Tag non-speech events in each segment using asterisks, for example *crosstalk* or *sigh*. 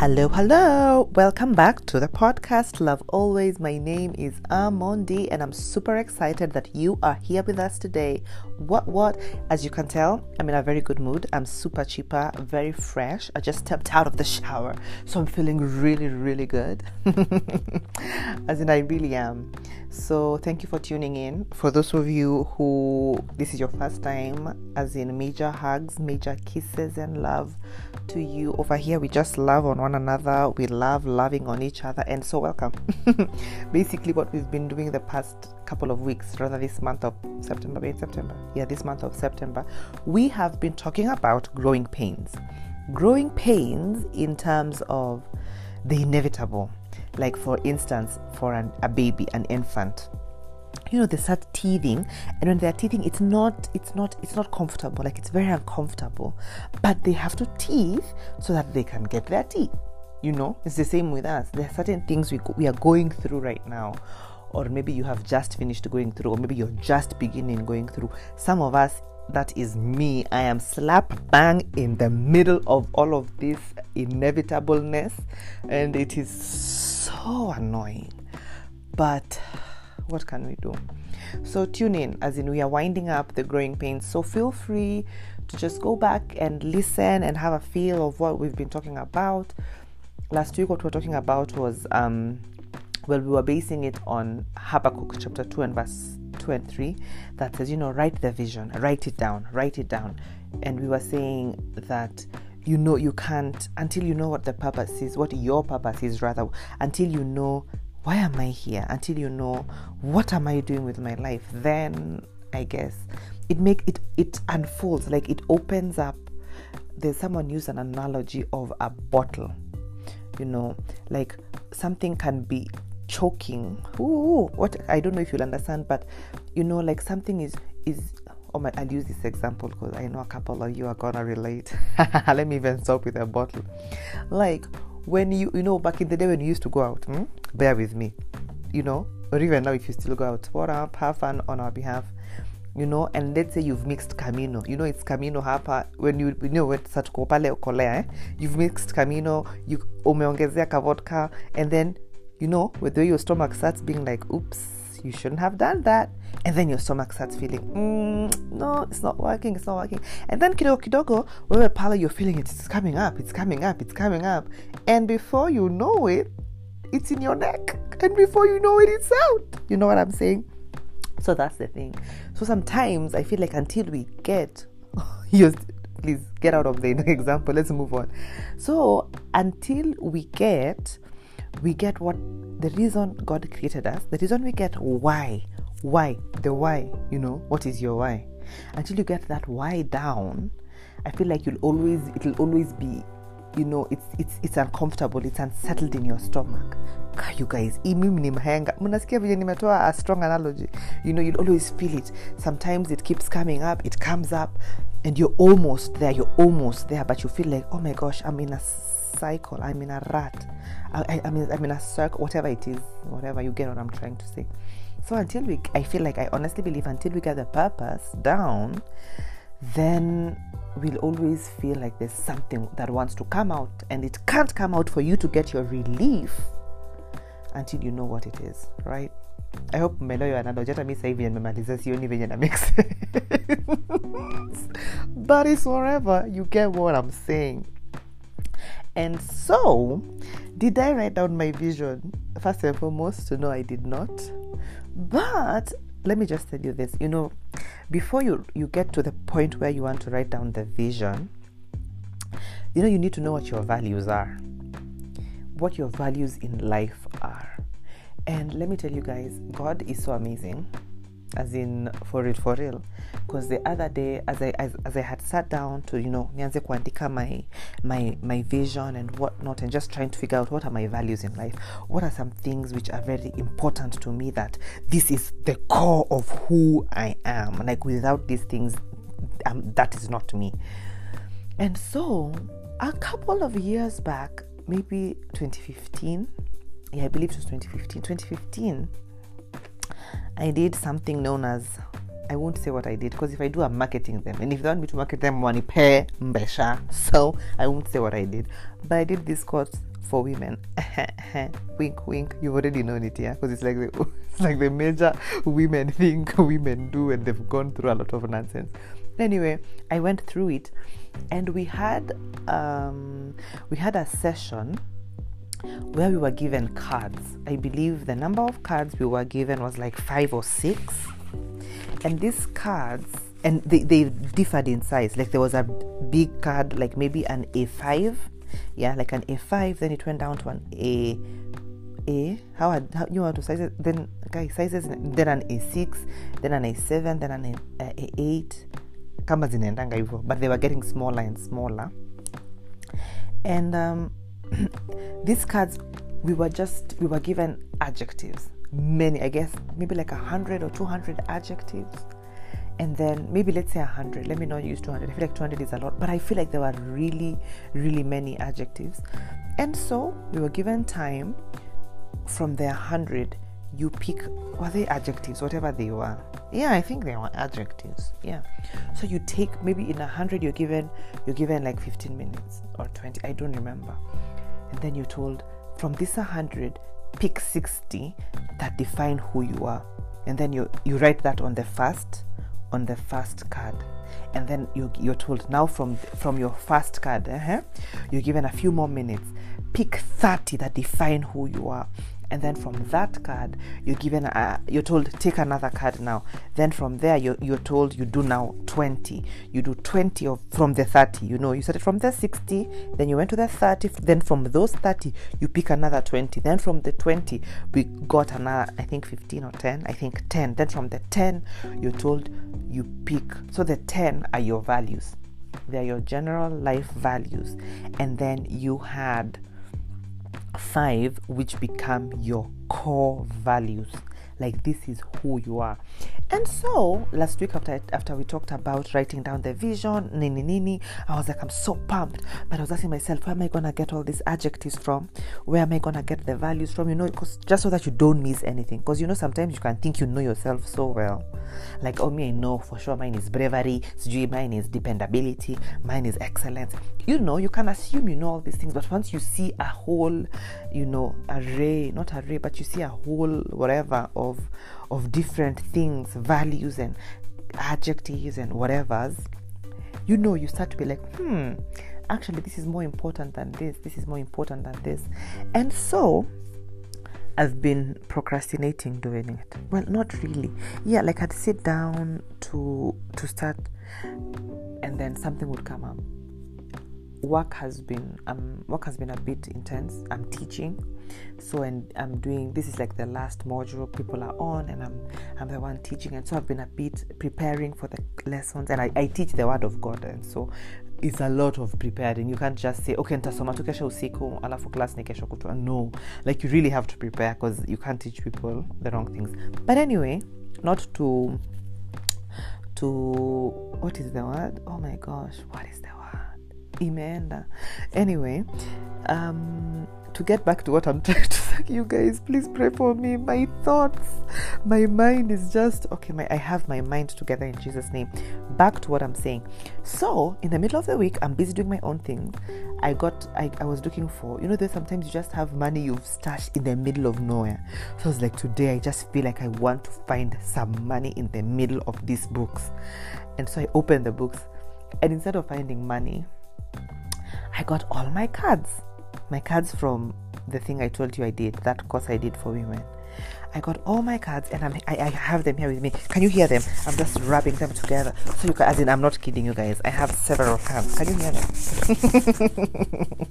Hello, hello. Welcome back to the podcast Love Always. My name is Amondi and I'm super excited that you are here with us today. What what? As you can tell, I'm in a very good mood. I'm super cheaper, very fresh. I just stepped out of the shower, so I'm feeling really really good. *laughs* As in I really am. So, thank you for tuning in. For those of you who this is your first time, as in major hugs, major kisses and love to you. Over here, we just love on one another. We love loving on each other, and so welcome. *laughs* Basically, what we've been doing the past couple of weeks, rather this month of September, wait, September, yeah, this month of September, we have been talking about growing pains. Growing pains in terms of the inevitable. Like, for instance, for an, a baby, an infant, you know they start teething and when they're teething it's not it's not it's not comfortable. Like it's very uncomfortable. But they have to teeth so that they can get their teeth. You know it's the same with us. There are certain things we, we are going through right now or maybe you have just finished going through or maybe you're just beginning going through some of us that is me i am slap bang in the middle of all of this inevitableness and it is so annoying but what can we do? So tune in, as in we are winding up the growing pains. So feel free to just go back and listen and have a feel of what we've been talking about. Last week, what we were talking about was, um, well, we were basing it on Habakkuk chapter 2 and verse 2 and 3 that says, you know, write the vision, write it down, write it down. And we were saying that you know you can't until you know what the purpose is, what your purpose is, rather, until you know why am I here? Until you know what am I doing with my life, then I guess it make it it unfolds like it opens up. There's someone used an analogy of a bottle, you know, like something can be choking. Ooh, what I don't know if you'll understand, but you know, like something is is oh my I'll use this example because I know a couple of you are gonna relate. *laughs* Let me even stop with a bottle. Like when you you know back in the day when you used to go out hmm? bear with me you know or even now if you still go out what up have fun on our behalf you know and let's say you've mixed camino you know it's camino hapa when you, you know when satuko pale okolea eh? you've mixed camino you umeongezea ka vodka and then you know with the way your stomach starts being like oops you shouldn't have done that. And then your stomach starts feeling mm, no it's not working it's not working. And then kidogo kidogo wewe pala you're feeling it it's coming up it's coming up it's coming up. And before you know it it's in your neck. And before you know it it's out. You know what i'm saying? So that's the thing. So sometimes i feel like until we get *laughs* you please get out of the *laughs* example. Let's move on. So until we get we get what the reason god created us the reason we get why why the why you know what is your why? Until you get that why down i feel like you'll always it'll always be you know it's it's it's uncomfortable it's unsettled in your stomach. You guys ni mhenga a strong analogy. You know you'll always feel it. Sometimes it keeps coming up it comes up and you're almost there you're almost there but you feel like oh my gosh i'm in a cycle i'm in a rat I, I, I'm, in, a circle whatever it is whatever you get what i'm trying to say. So until we i feel like i honestly believe until we get the purpose down then we'll always feel like there's something that wants to come out and it can't come out for you to get your relief until you know what it is right? I hope mmeelewa analogy hata mi sahivi nimemaliza sioni venye na make but it's whatever you get what i'm saying and so did i write down my vision? First and foremost no i did not. But let me just tell you this. You know before you you get to the point where you want to write down the vision you know you need to know what your values are. What your values in life are. And let me tell you guys god is so amazing as in for real for real. Because the other day as I as, as I had sat down to you know nianze kuandika my my my vision and whatnot and just trying to figure out what are my values in life what are some things which are very important to me that this is the core of who I am. Like without these things um, that is not me. And so a couple of years back maybe 2015 yeah I believe it was 2015 2015 I did something known as I won't say what I did because if I do, I'm marketing them, and if they want me to market them, money pay mbesha. So I won't say what I did, but I did this course for women. *laughs* wink, wink. You've already known it, yeah, because it's like the *laughs* it's like the major women thing *laughs* women do, and they've gone through a lot of nonsense. Anyway, I went through it, and we had um, we had a session where we were given cards. I believe the number of cards we were given was like five or six, and these cards and they, they differed in size. Like there was a big card, like maybe an A5, yeah, like an A5. Then it went down to an A. A how, how you want to size it? Then okay, sizes then an A6, then an A7, then an A, uh, A8. Kama zinaendanga hivyo, but they were getting smaller and smaller. And um, *coughs* these cards, we were just we were given adjectives, many, I guess, maybe like a hundred or two hundred adjectives. And then maybe let's say 100 let me not use 200 i feel like 200 is a lot but i feel like there were really really many adjectives. And so we were given time from the 100 you pick were they adjectives? Whatever they were. Yeah i think they were adjectives. Yeah. So you take maybe in 100 you're given you're given like 15 minutes or 20 i don't remember and then you're told from this 100 pick 60 that define who you are. And then you you write that on the first on the first card. And then you, you're told now from from your first card uh-huh, you're given a few more minutes. Pick 30 that define who you are and then from that card you're given a, you're told take another card now. Then from there you're, you're told you do now 20 you do 20 of from the 30 you know. You started from the 60 then you went to the 30 then from those 30 you pick another 20 then from the 20 we got another i think 15 or 10 i think 10 then from the 10 you're told you pick so the 10 are your values. They're your general life values. And then you had five which become your core values. Like this is who you are and so last week after after we talked about writing down the vision nini nini i was like i'm so pumped. But i was asking myself where am i gonna get all these adjectives from? Where am i gonna get the values from? You know because just so that you don't miss anything. Because you know sometimes you can think you know yourself so well. Like oh me i know for sure. Mine is bravery mine is dependability mine is excellence. You know you can assume you know all these things but once you see a whole you know array not array but you see a whole whatever of of different things values and adjectives and whatever's you know you start to be like hmm actually this is more important than this this is more important than this and so I've been procrastinating doing it. Well, not really. Yeah, like I'd sit down to to start, and then something would come up. Work has been um work has been a bit intense. I'm teaching, so and I'm doing this is like the last module people are on, and I'm I'm the one teaching, and so I've been a bit preparing for the lessons, and I, I teach the word of God, and so it's a lot of preparing. You can't just say okay nitasoma tu kesho usiku alafu class ni kesho kutwa. No. Like you really have to prepare because you can't teach people the wrong things. But anyway not to to what is the word? Oh my gosh what is the word imeenda anyway um to get back to what I'm *laughs* trying to say, you guys, please pray for me. My thoughts, my mind is just okay. My I have my mind together in Jesus' name. Back to what I'm saying. So in the middle of the week, I'm busy doing my own things. I got I, I was looking for you know there's sometimes you just have money you've stashed in the middle of nowhere. So I was like today I just feel like I want to find some money in the middle of these books. And so I opened the books and instead of finding money, I got all my cards my cards from the thing I told you I did, that course I did for women. I got all my cards and I'm, I, I have them here with me. Can you hear them? I'm just rubbing them together. So you can, as in, I'm not kidding you guys. I have several cards. Can you hear them?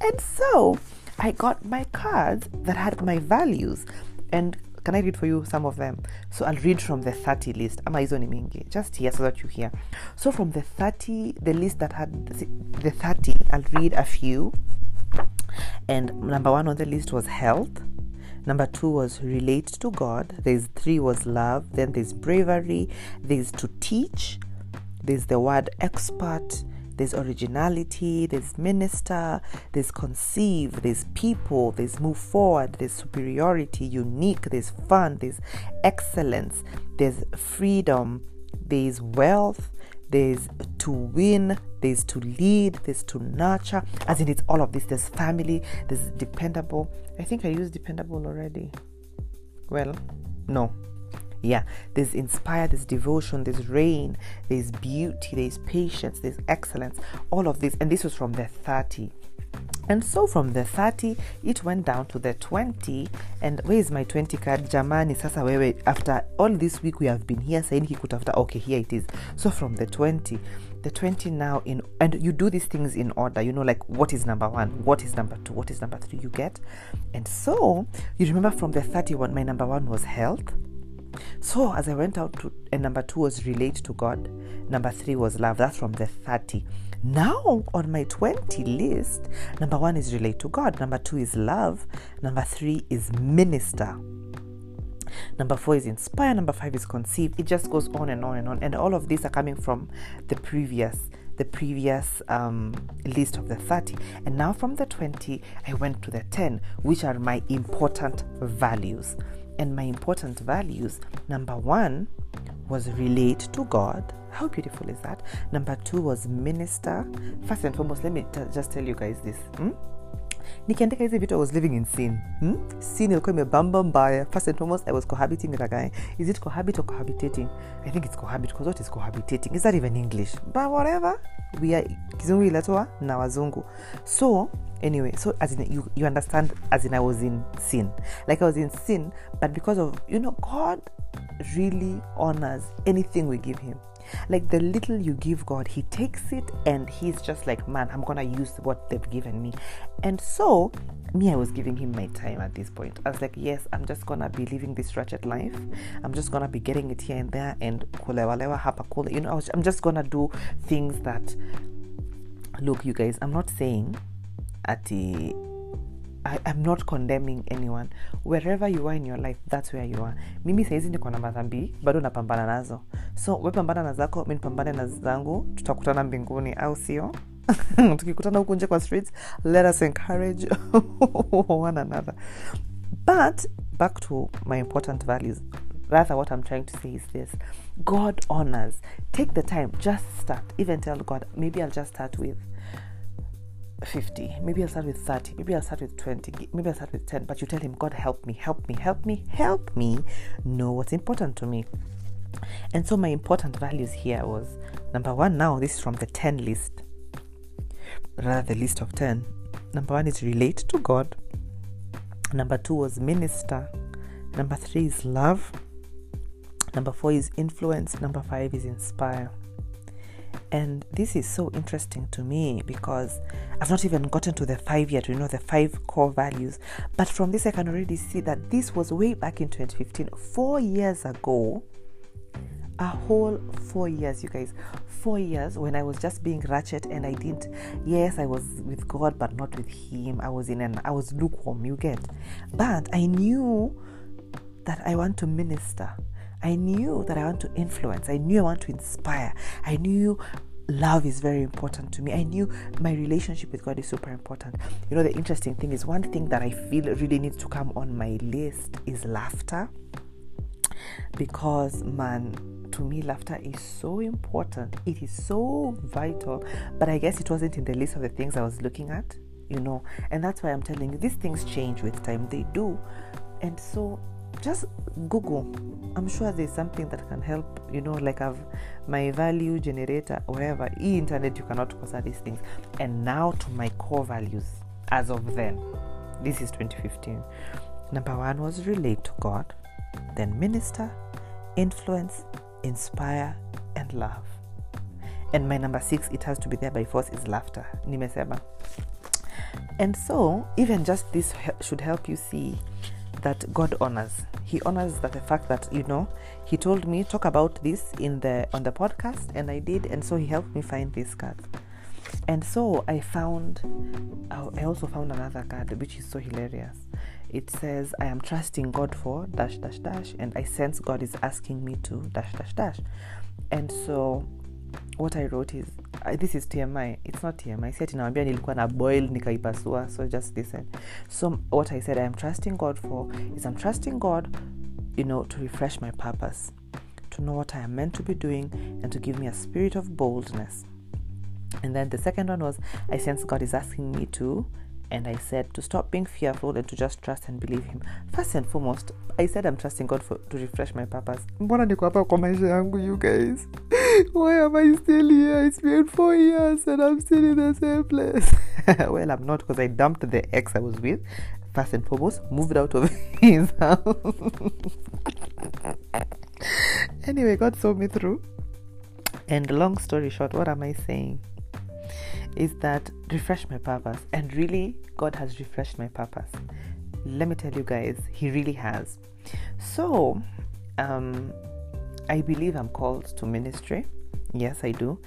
*laughs* and so I got my cards that had my values. And can I read for you some of them? So I'll read from the 30 list. Ama hizo ni mingi. Just here so that you hear. So from the 30, the list that had the 30, I'll read a few. And number one on the list was health. Number two was relate to God. There's three was love. Then there's bravery. There's to teach. There's the word expert. There's originality. There's minister. There's conceive. There's people. There's move forward. There's superiority. Unique. There's fun. There's excellence. There's freedom. There's wealth. there's to win, there's to lead, there's to nurture. As in, it's all of this. There's family, there's dependable. I think I used dependable already. Well, no. Yeah, there's inspire, there's devotion, there's rain, there's beauty, there's patience, there's excellence, all of this. And this was from the 30. And so from the 30 it went down to the 20 and where is my 20 card? Jamani sasa wewe after all this week we have been here saying he could kikutafuta okay here it is. So from the 20 the 20 now in and you do these things in order you know like what is number one what is number two what is number three you get. And so you remember from the 31 my number one was health so as i went out to and number two was relate to god number three was love that's from the 30 now, on my 20 list, number one is relate to God, number two is love, number three is minister. Number four is inspire. Number five is conceive. It just goes on and on and on. And all of these are coming from the previous, the previous um, list of the 30. And now from the 20, I went to the 10, which are my important values. And my important values, number one was relate to God. How beautiful is that? Number two was minister. First and foremost, let me t- just tell you guys this. Hmm? Nikiandika hizi vitu i was living in sin. Hmm? sin ilikuwa imebamba mbaya. First and foremost i was cohabiting with a guy. Is it cohabit or cohabitating? I think it's cohabit because what is cohabitating? Is that even english? But whatever. We are kizungu ilatoa na wazungu. So anyway so as in you, you understand as in i was in sin. Like i was in sin but because of you know god really honors anything we give him like the little you give God, He takes it and He's just like, man, I'm gonna use what they've given me. And so, me, I was giving Him my time at this point. I was like, yes, I'm just gonna be living this wretched life. I'm just gonna be getting it here and there and kulewalewa hapa kule. You know, I'm just gonna do things that. Look, you guys, I'm not saying at the I, I'm not condemning anyone. Wherever you are in your life that's where you are. Mimi saizi niko na madhambi bado napambana nazo. So wepambana na zako mi nipambane na zangu tutakutana mbinguni au sio? *laughs* Tukikutana huku nje kwa streets let us encourage *laughs* one another. But back to my important values. Rather what i'm trying to say is this. God honors. Take the time just start. Even tell god maybe i'll just start with 50 maybe i'll start with 30 maybe i'll start with 20 maybe i'll start with 10 but you tell him god help me help me help me help me. Know what's important to me and so my important values here was number one now this is from the 10 list rather the list of 10 number one is relate to god. Number two was minister. Number three is love. Number four is influence. Number five is inspire and this is so interesting to me because I've not even gotten to the five yet, you know, the five core values. But from this, I can already see that this was way back in 2015, four years ago. A whole four years, you guys. Four years when I was just being ratchet and I didn't. Yes, I was with God, but not with Him. I was in an. I was lukewarm. You get, but I knew that I want to minister. I knew that I want to influence. I knew I want to inspire. I knew love is very important to me. I knew my relationship with God is super important. You know, the interesting thing is one thing that I feel really needs to come on my list is laughter. Because, man, to me, laughter is so important. It is so vital. But I guess it wasn't in the list of the things I was looking at, you know. And that's why I'm telling you, these things change with time. They do. And so just google i'm sure there's something that can help you know like i've my value generator whatever. e internet you cannot consider these things. And now to my core values as of then this is 2015 number one was relate to god then minister influence inspire and love. And my number six it has to be there by force is laughter. Nimesema. And so even just this should help you see that God honors. He honors that the fact that you know he told me talk about this in the on the podcast, and I did, and so he helped me find this card. And so I found, I also found another card which is so hilarious. It says, I am trusting God for dash dash dash, and I sense God is asking me to dash dash dash. And so what I wrote is uh, this is TMI. It's not TMI. Si ati nawambia nilikuwa na boil nikaipasua, so just listen. So what I said I am trusting God for is I'm trusting God, you know, to refresh my purpose, to know what I am meant to be doing and to give me a spirit of boldness. And then the second one was I sense God is asking me to and I said to stop being fearful and to just trust and believe him. First and foremost, I said I'm trusting God for, to refresh my purpose. Mbona niko hapa kwa maisha yangu you guys? Why am I still here? It's been four years and I'm still in the same place. *laughs* well, I'm not because I dumped the ex I was with. First and foremost, moved out of *laughs* his house. *laughs* anyway, God saw me through. And long story short, what am I saying? Is that refresh my purpose. And really, God has refreshed my purpose. Let me tell you guys, He really has. So, um, I believe I'm called to ministry. Yes, I do.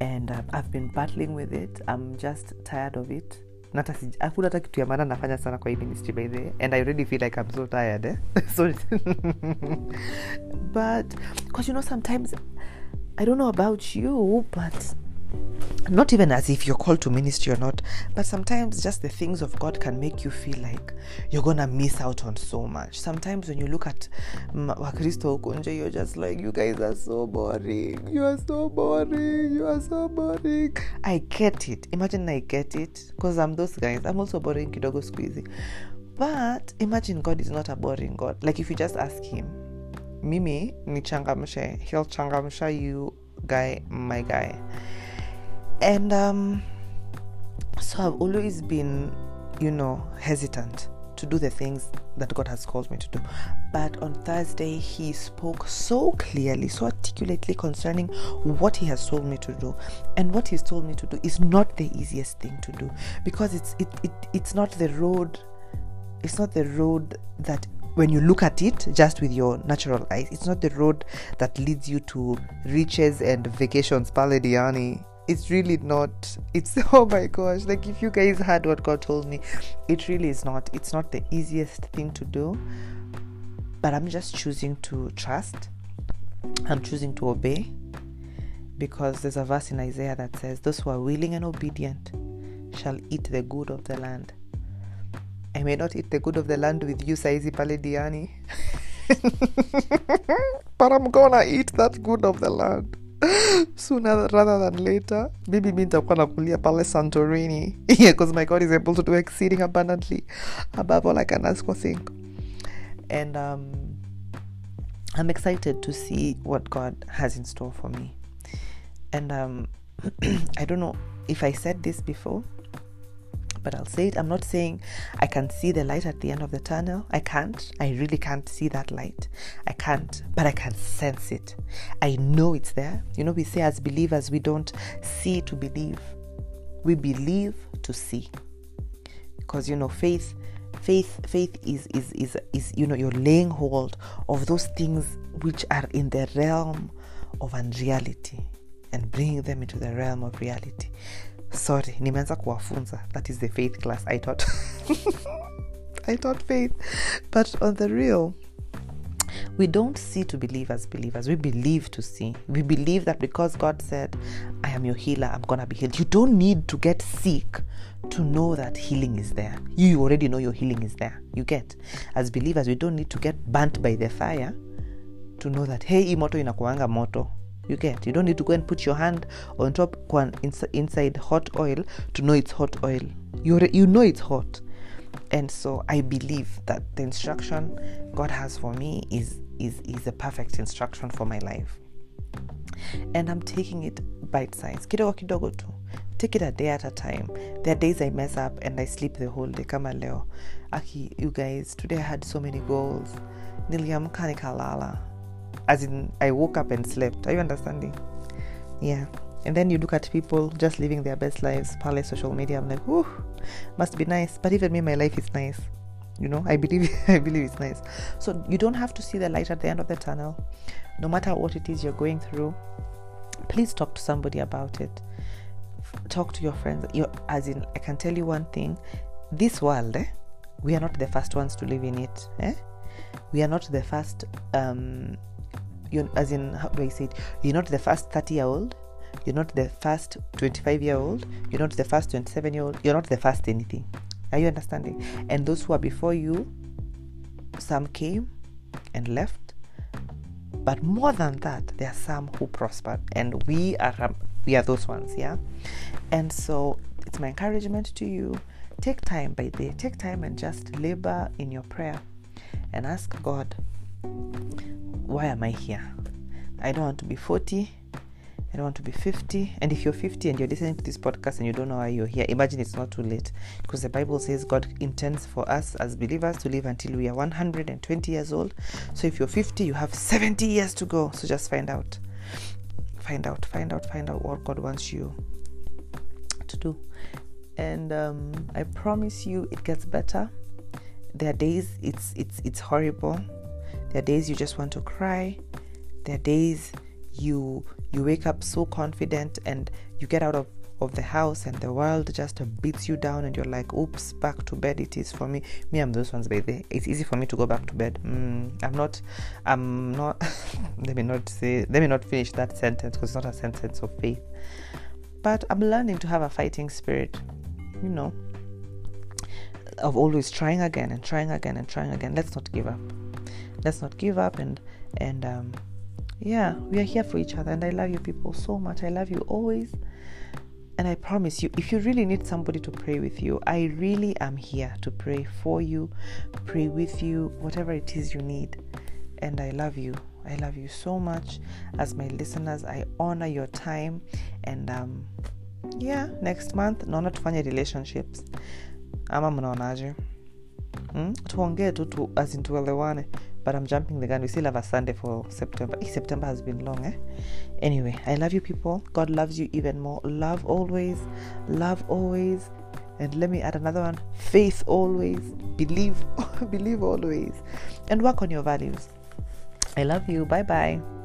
And um, I've been battling with it. I'm just tired of it. hakuna hata kitu ya maana nafanya sana kwa ministry by the and i really feel like i'm so tired eh? *laughs* so but because you know sometimes i don't know about you but not even as if you're called to ministry or not, but sometimes just the things of God can make you feel like you're gonna miss out on so much. Sometimes when you look at mm, Wakristo Kunje, you're just like, you guys are so boring. You are so boring. You are so boring. I get it. Imagine I get it because I'm those guys. I'm also boring kidogo squeezy. But imagine God is not a boring God. Like if you just ask Him, Mimi ni changamshe, he'll changamsha you, guy, my guy and um, so I've always been, you know, hesitant to do the things that God has called me to do. But on Thursday, He spoke so clearly, so articulately concerning what He has told me to do. And what He's told me to do is not the easiest thing to do because it's it, it it's not the road. It's not the road that when you look at it just with your natural eyes, it's not the road that leads you to riches and vacations, Palediani it's really not it's *laughs* oh my gosh like if you guys heard what god told me it really is not it's not the easiest thing to do. But i'm just choosing to trust. I'm choosing to obey. Because there's a verse in isaiah that says those who are willing and obedient shall eat the good of the land. I may not eat the good of the land with you saizi palediani *laughs* but i'm gonna eat that good of the land *laughs* sooner rather than later. Maybe mi nitakuwa nakulia pale santorini. *laughs* Because my god is able to do exceeding abundantly above all i can ask or think. And um, i'm excited to see what god has in store for me. And um, *clears throat* i don't know if i said this before but I'll say it. I'm not saying I can see the light at the end of the tunnel. I can't. I really can't see that light. I can't, but I can sense it. I know it's there. You know, we say as believers, we don't see to believe, we believe to see. Because, you know, faith. Faith, faith is, is is is you know you're laying hold of those things which are in the realm of unreality and bringing them into the realm of reality sorry nimeanza kuwafunza. That is the faith class. I taught *laughs* i taught faith. But on the real we don't see to believe as believers. We believe to see. We believe that because god said i am your healer i'm gonna be healed. You don't need to get sick to know that healing is there. You already know your healing is there. You get. As believers we don't need to get burnt by the fire to know that hey imoto inakuanga moto you get. You don't need to go and put your hand on top inside hot oil to know it's hot oil. You you know it's hot. And so i believe that the instruction god has for me is is is a perfect instruction for my life. And i'm taking it bite size. Kidogo kidogo tu. Take it a day at a time. There are days i mess up and i sleep the whole day. Kama leo. Aki you guys today i had so many goals. Niliamka nikalala as in I woke up and slept. Are you understanding? Yeah. And then you look at people just living their best lives, palace social media. I'm like, whew, must be nice. But even me, my life is nice. You know, I believe *laughs* I believe it's nice. So you don't have to see the light at the end of the tunnel. No matter what it is you're going through, please talk to somebody about it. Talk to your friends. you as in, I can tell you one thing: this world, eh, we are not the first ones to live in it. Eh? We are not the first um, you as in how do I say it? You're not the first 30 year old, you're not the first 25 year old, you're not the first 27 year old, you're not the first anything. Are you understanding? And those who are before you, some came and left, but more than that there are some who prospered and we are um, we are those ones yeah? And so it's my encouragement to you. Take time by day. Take time and just labor in your prayer and ask god why am i here i don't want to be 40 I don't want to be 50. And if you're 50 and you're listening to this podcast and you don't know why you're here, imagine it's not too late. Because the Bible says God intends for us as believers to live until we are 120 years old. So if you're 50, you have 70 years to go. So just find out. Find out, find out, find out what God wants you to do. And um, I promise you it gets better. There are days it's it's it's horrible. There are days you just want to cry. There are days you you wake up so confident and you get out of of the house and the world just beats you down and you're like oops back to bed it is for me. Me i'm those ones by the it's easy for me to go back to bed. Mm, i'm not i'm not *laughs* let me not say let me not finish that sentence because it's not a sentence of faith. But i'm learning to have a fighting spirit you know of always trying again and trying again and trying again. Let's not give up let's not give up and and um yeah, we are here for each other, and I love you people so much. I love you always. And I promise you, if you really need somebody to pray with you, I really am here to pray for you, pray with you, whatever it is you need. And I love you. I love you so much. As my listeners, I honor your time. And um, yeah, next month naona tufanye relationships ama mnaonaje? Hmm? Tuongee tu tu as but I'm jumping the gun. We still have a Sunday for September. September has been long, eh? Anyway, I love you people. God loves you even more. Love always, love always. And let me add another one faith always, believe, *laughs* believe always, and work on your values. I love you. Bye bye.